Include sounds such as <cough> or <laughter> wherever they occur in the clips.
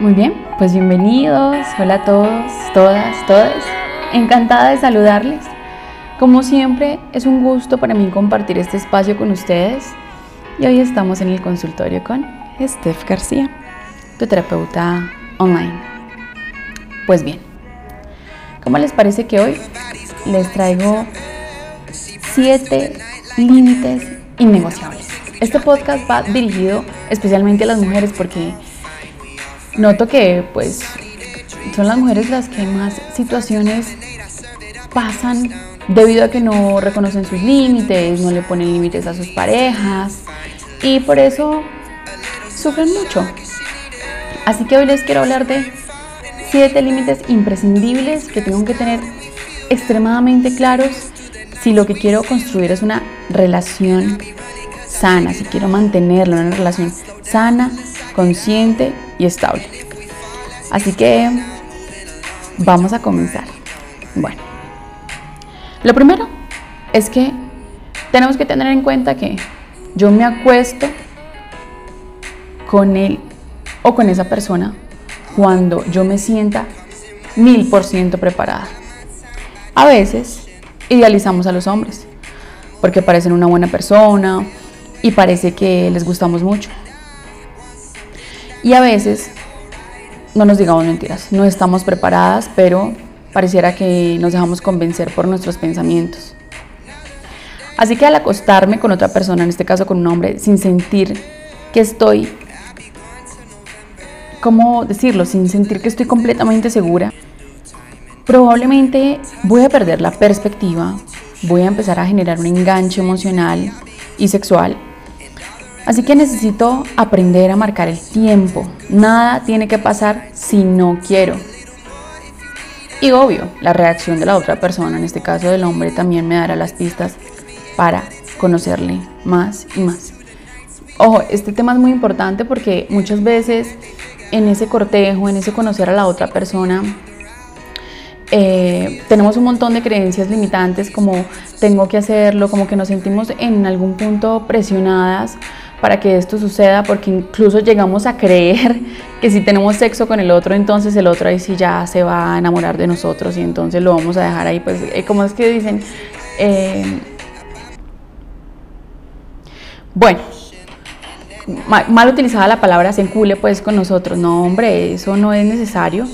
Muy bien, pues bienvenidos. Hola a todos, todas, todas. Encantada de saludarles. Como siempre, es un gusto para mí compartir este espacio con ustedes. Y hoy estamos en el consultorio con Steph García, tu terapeuta online. Pues bien, ¿cómo les parece que hoy les traigo siete límites innegociables? Este podcast va dirigido especialmente a las mujeres porque noto que pues son las mujeres las que más situaciones pasan debido a que no reconocen sus límites, no le ponen límites a sus parejas y por eso sufren mucho. Así que hoy les quiero hablar de siete límites imprescindibles que tengo que tener extremadamente claros si lo que quiero construir es una relación sana, si quiero mantenerla, una relación sana, consciente y estable. Así que vamos a comenzar. Bueno, lo primero es que tenemos que tener en cuenta que yo me acuesto con él o con esa persona cuando yo me sienta mil por ciento preparada. A veces idealizamos a los hombres porque parecen una buena persona y parece que les gustamos mucho. Y a veces, no nos digamos mentiras, no estamos preparadas, pero pareciera que nos dejamos convencer por nuestros pensamientos. Así que al acostarme con otra persona, en este caso con un hombre, sin sentir que estoy, ¿cómo decirlo? Sin sentir que estoy completamente segura, probablemente voy a perder la perspectiva, voy a empezar a generar un enganche emocional y sexual Así que necesito aprender a marcar el tiempo. Nada tiene que pasar si no quiero. Y obvio, la reacción de la otra persona, en este caso del hombre, también me dará las pistas para conocerle más y más. Ojo, este tema es muy importante porque muchas veces en ese cortejo, en ese conocer a la otra persona, eh, tenemos un montón de creencias limitantes como tengo que hacerlo, como que nos sentimos en algún punto presionadas para que esto suceda, porque incluso llegamos a creer <laughs> que si tenemos sexo con el otro, entonces el otro ahí sí ya se va a enamorar de nosotros y entonces lo vamos a dejar ahí, pues eh, como es que dicen, eh, bueno, mal, utilizada la palabra se encule pues con nosotros, no hombre, eso no es necesario,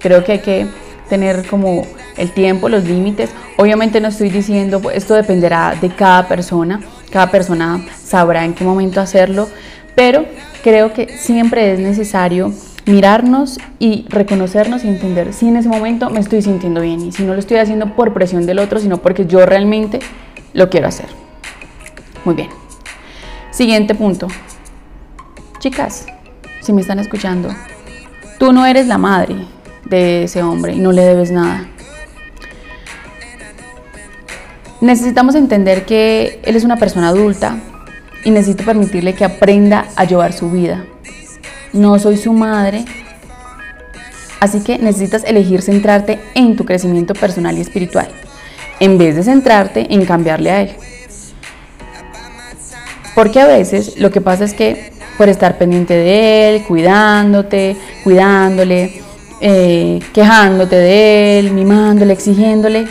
creo que hay que tener como el tiempo, los límites, obviamente no estoy diciendo, esto dependerá de cada persona, cada persona sabrá en qué momento hacerlo, pero creo que siempre es necesario mirarnos y reconocernos y entender si en ese momento me estoy sintiendo bien y si no lo estoy haciendo por presión del otro, sino porque yo realmente lo quiero hacer. Muy bien. Siguiente punto. Chicas, si me están escuchando, tú no eres la madre de ese hombre y no le debes nada. Necesitamos entender que él es una persona adulta y necesito permitirle que aprenda a llevar su vida. No soy su madre, así que necesitas elegir centrarte en tu crecimiento personal y espiritual, en vez de centrarte en cambiarle a él. Porque a veces lo que pasa es que por estar pendiente de él, cuidándote, cuidándole, eh, quejándote de él, mimándole, exigiéndole,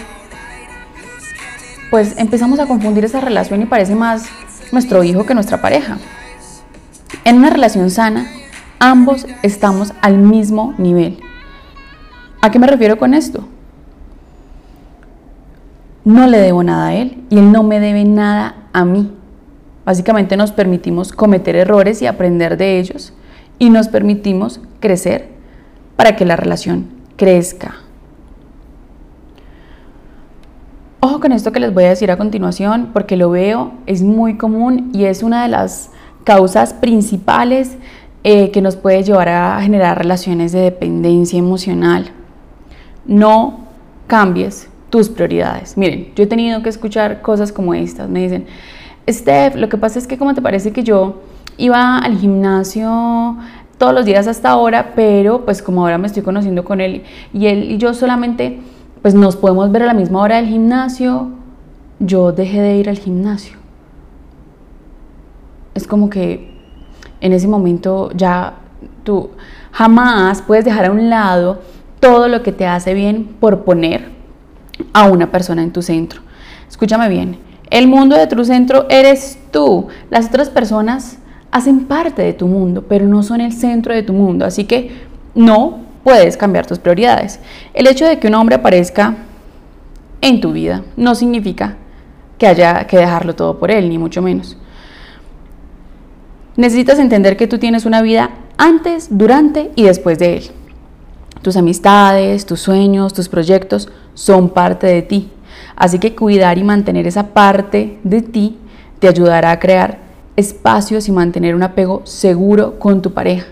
pues empezamos a confundir esa relación y parece más nuestro hijo que nuestra pareja. En una relación sana, ambos estamos al mismo nivel. ¿A qué me refiero con esto? No le debo nada a él y él no me debe nada a mí. Básicamente nos permitimos cometer errores y aprender de ellos y nos permitimos crecer para que la relación crezca. Ojo con esto que les voy a decir a continuación, porque lo veo, es muy común y es una de las causas principales eh, que nos puede llevar a generar relaciones de dependencia emocional. No cambies tus prioridades. Miren, yo he tenido que escuchar cosas como estas. Me dicen, Steph, lo que pasa es que como te parece que yo iba al gimnasio todos los días hasta ahora, pero pues como ahora me estoy conociendo con él y él y yo solamente pues nos podemos ver a la misma hora del gimnasio, yo dejé de ir al gimnasio. Es como que en ese momento ya Tú jamás puedes dejar a un lado todo lo que te hace bien por poner a una persona en tu centro. Escúchame bien, el mundo de tu centro eres tú. Las otras personas hacen parte de tu mundo, pero no son el centro de tu mundo. Así que no puedes cambiar tus prioridades. El hecho de que un hombre aparezca en tu vida no significa que haya que dejarlo todo por él, ni mucho menos. Necesitas entender que tú tienes una vida antes, durante y después de él. Tus amistades, tus sueños, tus proyectos son parte de ti. Así que cuidar y mantener esa parte de ti te ayudará a crear espacios y mantener un apego seguro con tu pareja.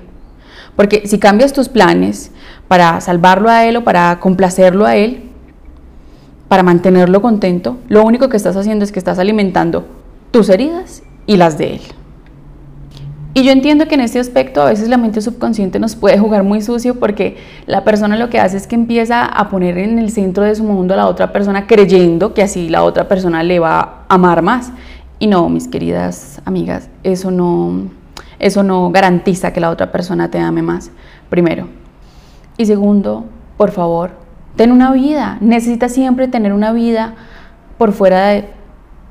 Porque si cambias tus planes para salvarlo a él o para complacerlo a él, para mantenerlo contento, lo único que estás haciendo es que estás alimentando tus heridas y las de él. Y yo entiendo que en este aspecto a veces la mente subconsciente nos puede jugar muy sucio porque la persona lo que hace es que empieza a poner en el centro de su mundo a la otra persona creyendo que así la otra persona le va a amar más. Y no, mis queridas amigas, eso no, eso no garantiza que la otra persona te ame más, primero. Y segundo, por favor, ten una vida. Necesitas siempre tener una vida por fuera de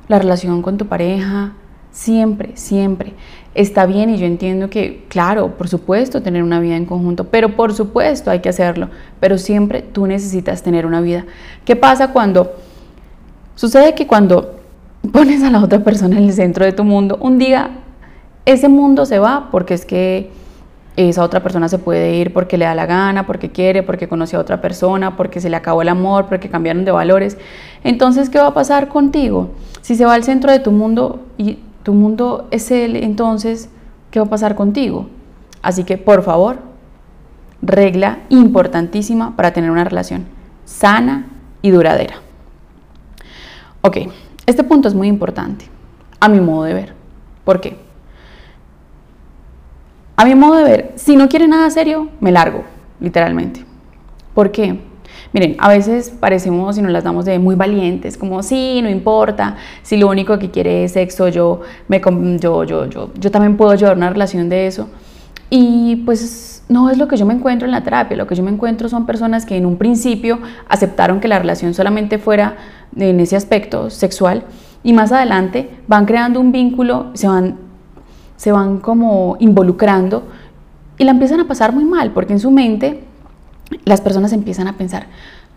la relación con tu pareja, siempre, siempre está bien y yo entiendo que, claro, por supuesto, tener una vida en conjunto, pero por supuesto hay que hacerlo, pero siempre tú necesitas tener una vida. ¿Qué pasa cuando sucede que cuando pones a la otra persona en el centro de tu mundo, un día ese mundo se va porque es que esa otra persona se puede ir porque le da la gana, porque quiere, porque conoce a otra persona, porque se le acabó el amor, porque cambiaron de valores. Entonces, ¿qué va a pasar contigo? Si se va al centro de tu mundo y tu mundo es él, entonces, ¿qué va a pasar contigo? Así que, por favor, regla importantísima para tener una relación sana y duradera. Ok, este punto es muy importante, a mi modo de ver. ¿Por qué? A mi modo de ver, si no quiere nada serio, me largo, literalmente. ¿Por qué? Miren, a veces parecemos y nos las damos de muy valientes, como sí, no importa, si lo único que quiere es sexo, yo, me, yo, yo, yo, yo también puedo llevar una relación de eso. Y pues no es lo que yo me encuentro en la terapia, lo que yo me encuentro son personas que en un principio aceptaron que la relación solamente fuera en ese aspecto sexual y más adelante van creando un vínculo, se van, se van como involucrando y la empiezan a pasar muy mal porque en su mente las personas empiezan a pensar,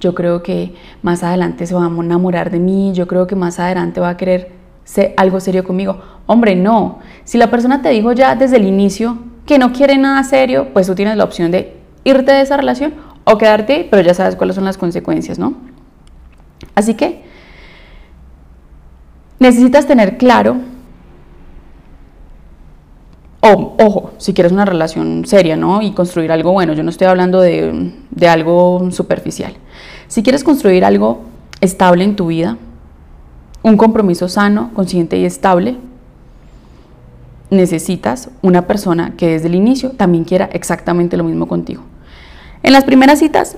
yo creo que más adelante se va a enamorar de mí, yo creo que más adelante va a querer ser algo serio conmigo. Hombre, no. Si la persona te dijo ya desde el inicio que no quiere nada serio, pues tú tienes la opción de irte de esa relación o quedarte, pero ya sabes cuáles son las consecuencias, ¿no? Así que necesitas tener claro ojo, si quieres una relación seria, ¿no? Y construir algo bueno, yo no estoy hablando de, de algo superficial. Si quieres construir algo estable en tu vida, un compromiso sano, consciente y estable, necesitas una persona que desde el inicio también quiera exactamente lo mismo contigo. En las primeras citas,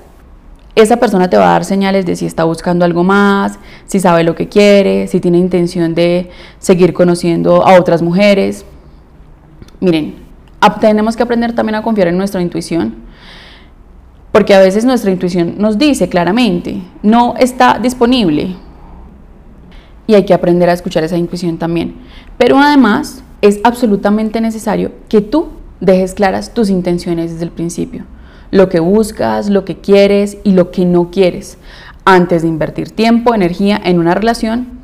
esa persona te va a dar señales de si está buscando algo más, si sabe lo que quiere, si tiene intención de seguir conociendo a otras mujeres, Miren, tenemos que aprender también a confiar en nuestra intuición, porque a veces nuestra intuición nos dice claramente, no está disponible. Y hay que aprender a escuchar esa intuición también. Pero además es absolutamente necesario que tú dejes claras tus intenciones desde el principio. Lo que buscas, lo que quieres y lo que no quieres. Antes de invertir tiempo, energía en una relación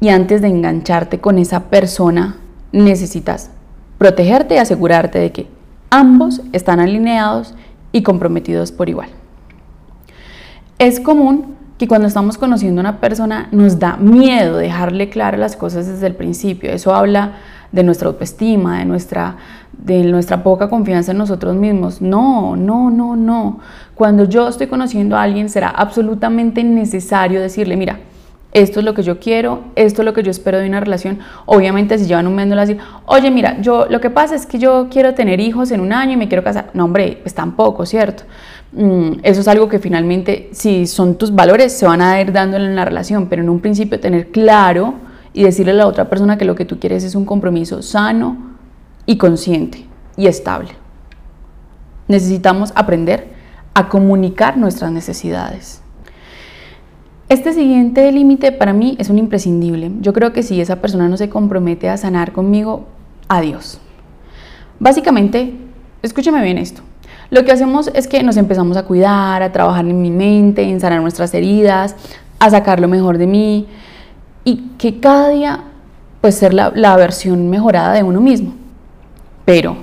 y antes de engancharte con esa persona, necesitas protegerte y asegurarte de que ambos están alineados y comprometidos por igual. Es común que cuando estamos conociendo a una persona nos da miedo dejarle claras las cosas desde el principio. Eso habla de nuestra autoestima, de nuestra, de nuestra poca confianza en nosotros mismos. No, no, no, no. Cuando yo estoy conociendo a alguien será absolutamente necesario decirle, mira, esto es lo que yo quiero, esto es lo que yo espero de una relación. Obviamente si llevan un mes no decir, oye mira, yo lo que pasa es que yo quiero tener hijos en un año y me quiero casar. No hombre, pues tampoco, ¿cierto? Mm, eso es algo que finalmente, si son tus valores, se van a ir dándole en la relación, pero en un principio tener claro y decirle a la otra persona que lo que tú quieres es un compromiso sano y consciente y estable. necesitamos aprender a comunicar nuestras necesidades. Este siguiente límite para mí es un imprescindible. Yo creo que si esa persona no se compromete a sanar conmigo, adiós. Básicamente, escúcheme bien esto. Lo que hacemos es que nos empezamos a cuidar, a trabajar en mi mente, en sanar nuestras heridas, a sacar lo mejor de mí y que cada día pues ser la, la versión mejorada de uno mismo. Pero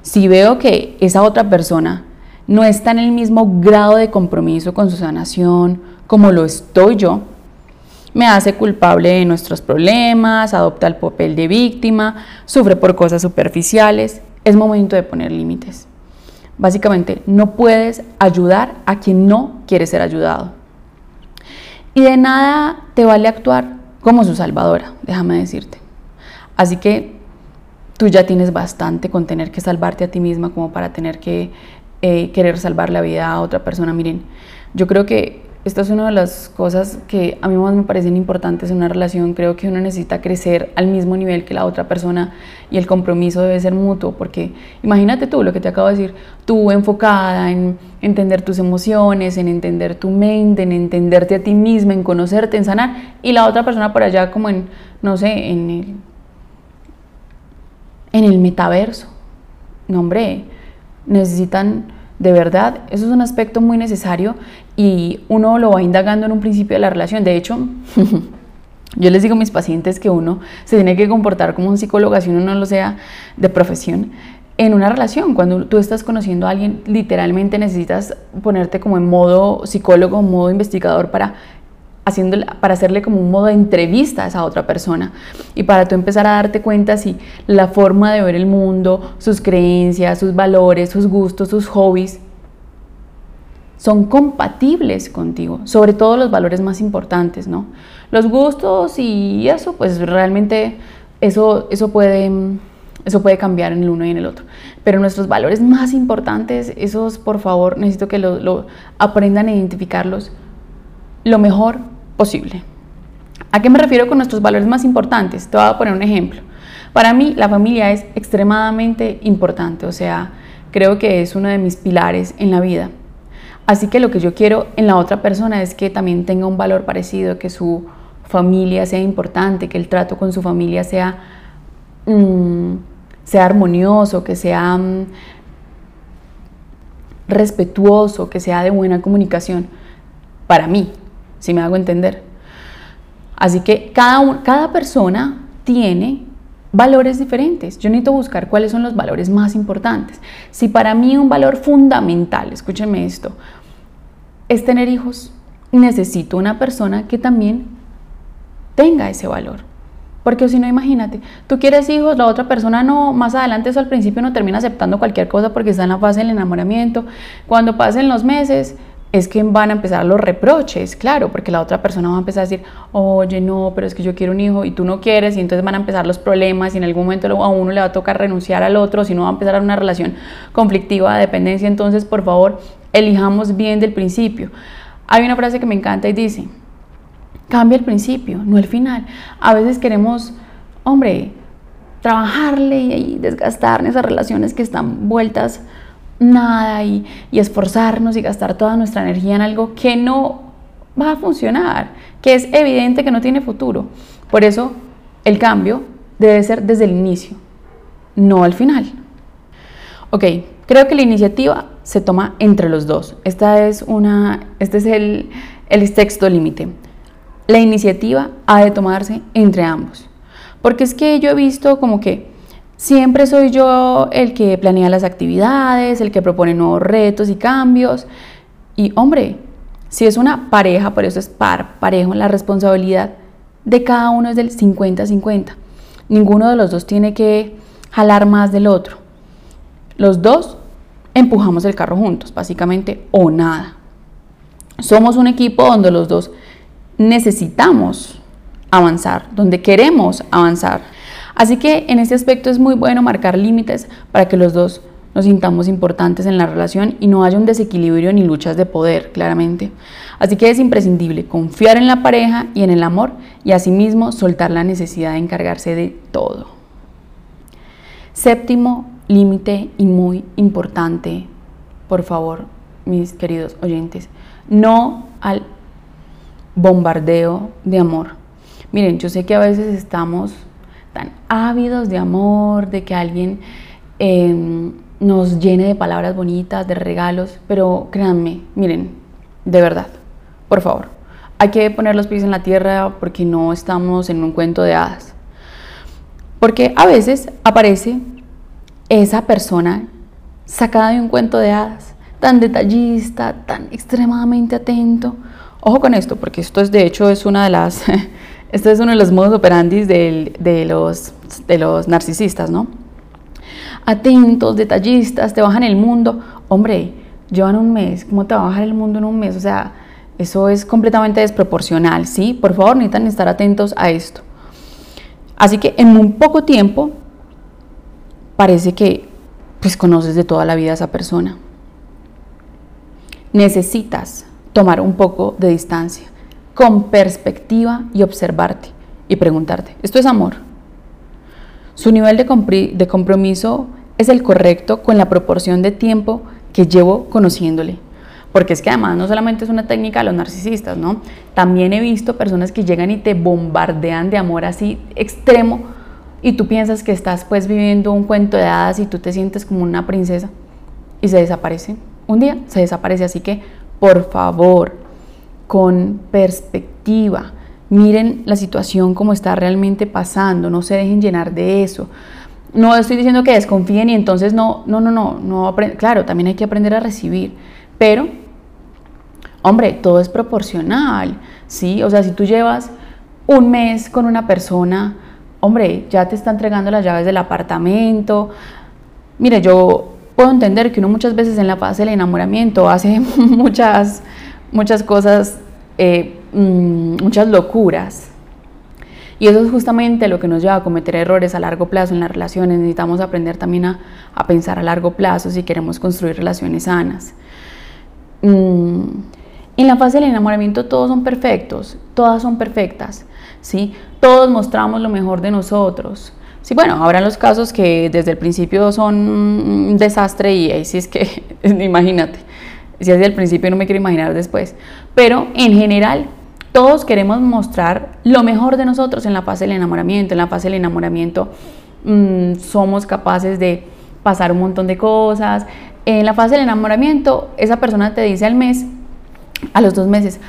si veo que esa otra persona no está en el mismo grado de compromiso con su sanación como lo estoy yo, me hace culpable de nuestros problemas, adopta el papel de víctima, sufre por cosas superficiales, es momento de poner límites. Básicamente, no puedes ayudar a quien no quiere ser ayudado. Y de nada te vale actuar como su salvadora, déjame decirte. Así que tú ya tienes bastante con tener que salvarte a ti misma como para tener que eh, querer salvar la vida a otra persona. Miren, yo creo que esta es una de las cosas que a mí más me parecen importantes en una relación. Creo que uno necesita crecer al mismo nivel que la otra persona y el compromiso debe ser mutuo, porque imagínate tú lo que te acabo de decir, tú enfocada en entender tus emociones, en entender tu mente, en entenderte a ti misma, en conocerte, en sanar, y la otra persona por allá como en, no sé, en el, en el metaverso. No, hombre, necesitan de verdad, eso es un aspecto muy necesario y uno lo va indagando en un principio de la relación. De hecho, <laughs> yo les digo a mis pacientes que uno se tiene que comportar como un psicólogo, si uno no lo sea de profesión, en una relación. Cuando tú estás conociendo a alguien, literalmente necesitas ponerte como en modo psicólogo, modo investigador para para hacerle como un modo de entrevista a esa otra persona y para tú empezar a darte cuenta si la forma de ver el mundo, sus creencias, sus valores, sus gustos, sus hobbies son compatibles contigo, sobre todo los valores más importantes, ¿no? Los gustos y eso, pues realmente eso, eso, puede, eso puede cambiar en el uno y en el otro. Pero nuestros valores más importantes, esos por favor necesito que lo, lo aprendan a identificarlos lo mejor posible. ¿A qué me refiero con nuestros valores más importantes? Te voy a poner un ejemplo. Para mí la familia es extremadamente importante, o sea, creo que es uno de mis pilares en la vida. Así que lo que yo quiero en la otra persona es que también tenga un valor parecido, que su familia sea importante, que el trato con su familia sea, mm, sea armonioso, que sea mm, respetuoso, que sea de buena comunicación. Para mí, si me hago entender. Así que cada, cada persona tiene valores diferentes. Yo necesito buscar cuáles son los valores más importantes. Si para mí un valor fundamental, escúchenme esto, es tener hijos, necesito una persona que también tenga ese valor. Porque si no, imagínate, tú quieres hijos, la otra persona no, más adelante eso al principio no termina aceptando cualquier cosa porque está en la fase del enamoramiento. Cuando pasen los meses, es que van a empezar los reproches, claro, porque la otra persona va a empezar a decir, oye, no, pero es que yo quiero un hijo y tú no quieres, y entonces van a empezar los problemas y en algún momento a uno le va a tocar renunciar al otro, si no va a empezar una relación conflictiva de dependencia, entonces por favor, elijamos bien del principio. Hay una frase que me encanta y dice, cambia el principio, no el final. A veces queremos, hombre, trabajarle y desgastar esas relaciones que están vueltas nada y, esforzarnos y gastar toda nuestra energía en algo que no va a funcionar, que es evidente que no tiene futuro. Por eso el cambio debe ser desde el inicio, no al final. Ok, creo que la iniciativa se toma entre los dos. Esta es una, este es el, el texto límite. La iniciativa ha de tomarse entre ambos. Porque es que yo he visto como que Siempre soy yo el que planea las actividades, el que propone nuevos retos y cambios. Y hombre, si es una pareja, por eso es par, parejo, la responsabilidad de cada uno es del 50-50. Ninguno de los dos tiene que jalar más del otro. Los dos empujamos el carro juntos, básicamente, o nada. Somos un equipo donde los dos necesitamos avanzar, donde queremos avanzar. Así que en este aspecto es muy bueno marcar límites para que los dos nos sintamos importantes en la relación y no haya un desequilibrio ni luchas de poder, claramente. Así que es imprescindible confiar en la pareja y en el amor y asimismo soltar la necesidad de encargarse de todo. Séptimo límite y muy importante por favor, mis queridos oyentes, no al bombardeo de amor. Miren, yo sé que a veces estamos tan ávidos de amor, de que alguien em, nos llene de palabras bonitas, de regalos, pero créanme, miren, de verdad, por favor, hay que poner los pies en la tierra porque no estamos en un cuento de hadas. Porque a veces aparece esa persona sacada de un cuento de hadas, tan detallista, tan extremadamente atento. Ojo con esto, porque esto es de hecho es una de las, <laughs> esto es uno de los modos operandis de, los, de los narcisistas, ¿no? Atentos, detallistas, te bajan el mundo. Hombre, llevan un mes, ¿cómo te va a bajar el mundo en un mes? O sea, eso es completamente desproporcional, ¿sí? Por favor, necesitan estar atentos a esto. Así que en un poco tiempo parece que pues conoces de toda la vida a esa persona. Necesitas tomar un poco de distancia, con perspectiva y observarte y preguntarte, ¿esto es amor? Su nivel de, de compromiso es el correcto con la proporción de tiempo que llevo conociéndole. Porque es que además no solamente es una técnica de los narcisistas, ¿no? También he visto personas que llegan y te bombardean de amor así extremo y tú piensas que estás pues viviendo un cuento de hadas y tú te sientes como una princesa y se desaparece. Un día se desaparece, así que por favor, con perspectiva, miren la situación como está realmente pasando, no se dejen llenar de eso. No estoy diciendo que desconfíen y entonces no, no, no, no, no claro, también hay que aprender a recibir, pero, hombre, todo es proporcional, ¿sí? O sea, si tú llevas un mes con una persona, hombre, ya te está entregando las llaves del apartamento. Mire, yo puedo entender que uno muchas veces en la fase del enamoramiento hace <laughs> muchas, muchas cosas, eh, mm, muchas locuras. Y eso es justamente lo que nos lleva a cometer errores a largo plazo en las relaciones. Necesitamos aprender también a, a pensar a largo plazo si queremos construir relaciones sanas. Mm, en la fase del enamoramiento todos son perfectos, todas son perfectas, ¿sí? Todos mostramos lo mejor de nosotros. Sí, bueno, habrá los casos que desde el principio son un desastre y ahí sí es que, <laughs> imagínate, si desde el principio no me quiero imaginar después. Pero en general, todos queremos mostrar lo mejor de nosotros en la fase del enamoramiento. En la fase del enamoramiento mm, somos capaces de pasar un montón de cosas. En la fase del enamoramiento, esa persona te dice al mes, a los dos meses,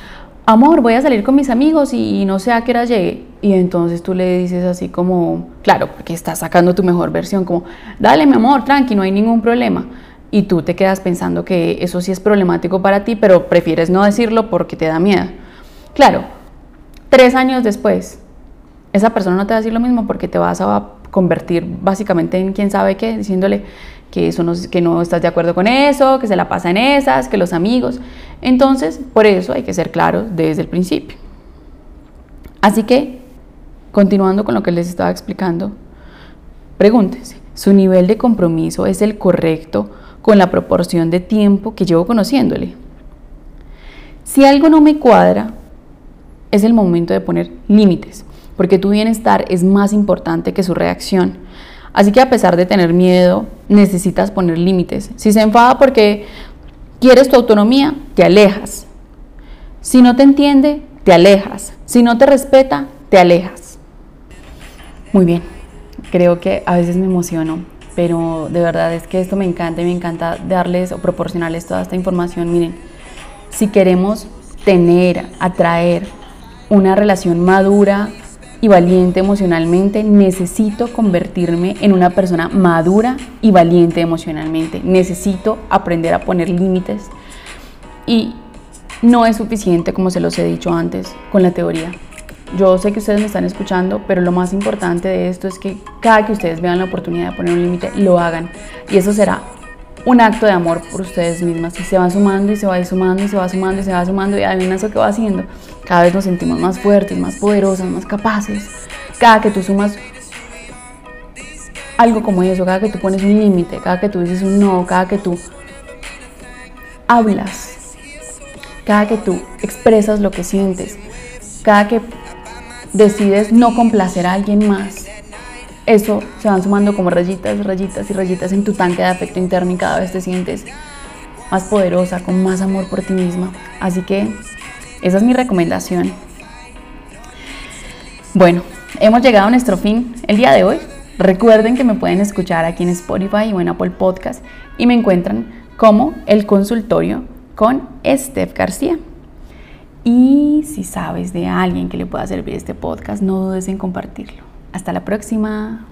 amor, voy a salir con mis amigos y no sé a qué llegue. Y entonces tú le dices así como, claro, porque estás sacando tu mejor versión, como, dale mi amor, tranqui, no hay ningún problema. Y tú te quedas pensando que eso sí es problemático para ti, pero prefieres no decirlo porque te da miedo. Claro, tres años después, esa persona no te va a decir lo mismo porque te vas a convertir básicamente en quién sabe qué, diciéndole, que, eso no, que no estás de acuerdo con eso, que se la pasa en esas, que los amigos. Entonces, por eso hay que ser claros desde el principio. Así que, continuando con lo que les estaba explicando, pregúntense, ¿su nivel de compromiso es el correcto con la proporción de tiempo que llevo conociéndole? Si algo no me cuadra, es el momento de poner límites, porque tu bienestar es más importante que su reacción. Así que a pesar de tener miedo, necesitas poner límites. Si se enfada porque quieres tu autonomía, te alejas. Si no te entiende, te alejas. Si no te respeta, te alejas. Muy bien, creo que a veces me emociono, pero de verdad es que esto me encanta y me encanta darles o proporcionarles toda esta información. Miren, si queremos tener, atraer una relación madura, y valiente emocionalmente, necesito convertirme en una persona madura y valiente emocionalmente. Necesito aprender a poner límites y no es suficiente, como se los he dicho antes, con la teoría. Yo sé que ustedes me están escuchando, pero lo más importante de esto es que cada que ustedes vean la oportunidad de poner un límite, lo hagan. Y eso será un acto de amor por ustedes mismas y se va sumando y se va sumando y se va sumando y se va sumando y adivina eso que va haciendo. Cada vez nos sentimos más fuertes, más poderosas, más capaces. Cada que tú sumas algo como eso, cada que tú pones un límite, cada que tú dices un no, cada que tú hablas, cada que tú expresas lo que sientes, cada que decides no complacer a alguien más, eso se van sumando como rayitas, rayitas y rayitas en tu tanque de afecto interno y cada vez te sientes más poderosa, con más amor por ti misma. Así que esa es mi recomendación. Bueno, hemos llegado a nuestro fin el día de hoy. Recuerden que me pueden escuchar aquí en Spotify o en Apple Podcast y me encuentran como el consultorio con Steph García. Y si sabes de alguien que le pueda servir este podcast, no dudes en compartirlo. Hasta la próxima.